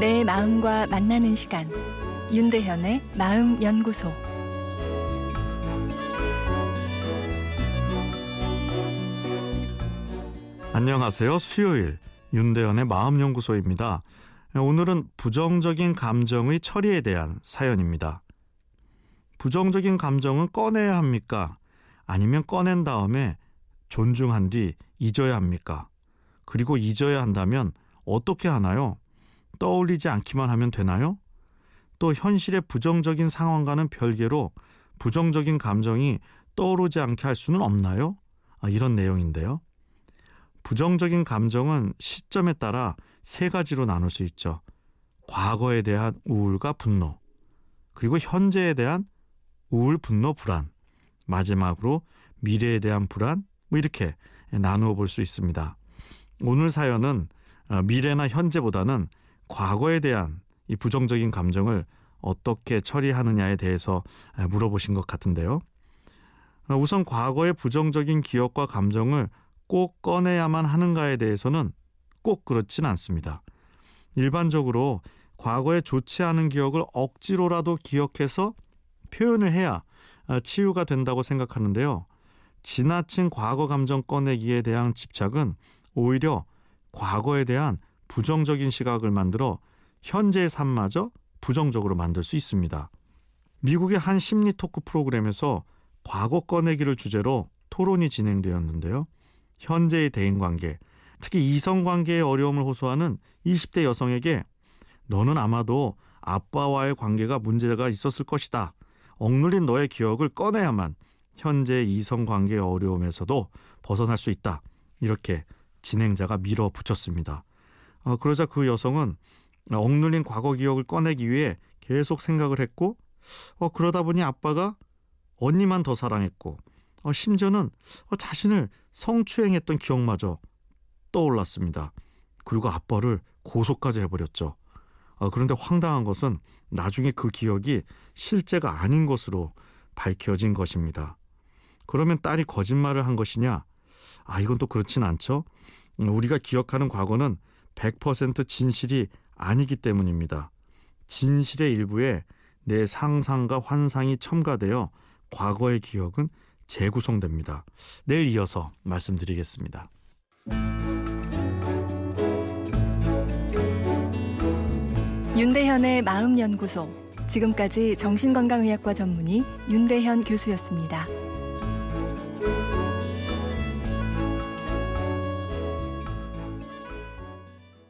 내 마음과 만나는 시간 윤대현의 마음 연구소 안녕하세요. 수요일 윤대현의 마음 연구소입니다. 오늘은 부정적인 감정의 처리에 대한 사연입니다. 부정적인 감정은 꺼내야 합니까? 아니면 꺼낸 다음에 존중한 뒤 잊어야 합니까? 그리고 잊어야 한다면 어떻게 하나요? 떠올리지 않기만 하면 되나요? 또 현실의 부정적인 상황과는 별개로 부정적인 감정이 떠오르지 않게 할 수는 없나요? 아, 이런 내용인데요. 부정적인 감정은 시점에 따라 세 가지로 나눌 수 있죠. 과거에 대한 우울과 분노, 그리고 현재에 대한 우울, 분노, 불안, 마지막으로 미래에 대한 불안, 뭐 이렇게 나누어 볼 수 있습니다. 오늘 사연은 어, 미래나 현재보다는 과거에 대한 이 부정적인 감정을 어떻게 처리하느냐에 대해서 물어보신 것 같은데요. 어, 우선 과거의 부정적인 기억과 감정을 꼭 꺼내야만 하는가에 대해서는 꼭 그렇진 않습니다. 일반적으로 과거에 좋지 않은 기억을 억지로라도 기억해서 표현을 해야 어, 치유가 된다고 생각하는데요. 지나친 과거 감정 꺼내기에 대한 집착은 오히려 과거에 대한 부정적인 시각을 만들어 현재의 삶마저 부정적으로 만들 수 있습니다. 미국의 한 심리 토크 프로그램에서 과거 꺼내기를 주제로 토론이 진행되었는데요. 현재의 대인 관계, 특히 이성 관계의 어려움을 호소하는 20대 여성에게 너는 아마도 아빠와의 관계가 문제가 있었을 것이다. 억눌린 너의 기억을 꺼내야만 현재 이성 관계의 어려움에서도 벗어날 수 있다. 이렇게 진행자가 밀어붙였습니다. 어, 그러자 그 여성은 억눌린 과거 기억을 꺼내기 위해 계속 생각을 했고 어, 그러다 보니 아빠가 언니만 더 사랑했고 어, 심지어는 어, 자신을 성추행했던 기억마저 떠올랐습니다. 그리고 아빠를 고소까지 해버렸죠. 어, 그런데 황당한 것은 나중에 그 기억이 실제가 아닌 것으로 밝혀진 것입니다. 그러면 딸이 거짓말을 한 것이냐? 아, 이건 또 그렇진 않죠. 우리가 기억하는 과거는 100% 진실이 아니기 때문입니다. 진실의 일부에 내 상상과 환상이 첨가되어 과거의 기억은 재구성됩니다. 내일 이어서 말씀드리겠습니다. 윤대현의 마음연구소 지금까지 정신건강의학과 전문의 윤대현 교수였습니다.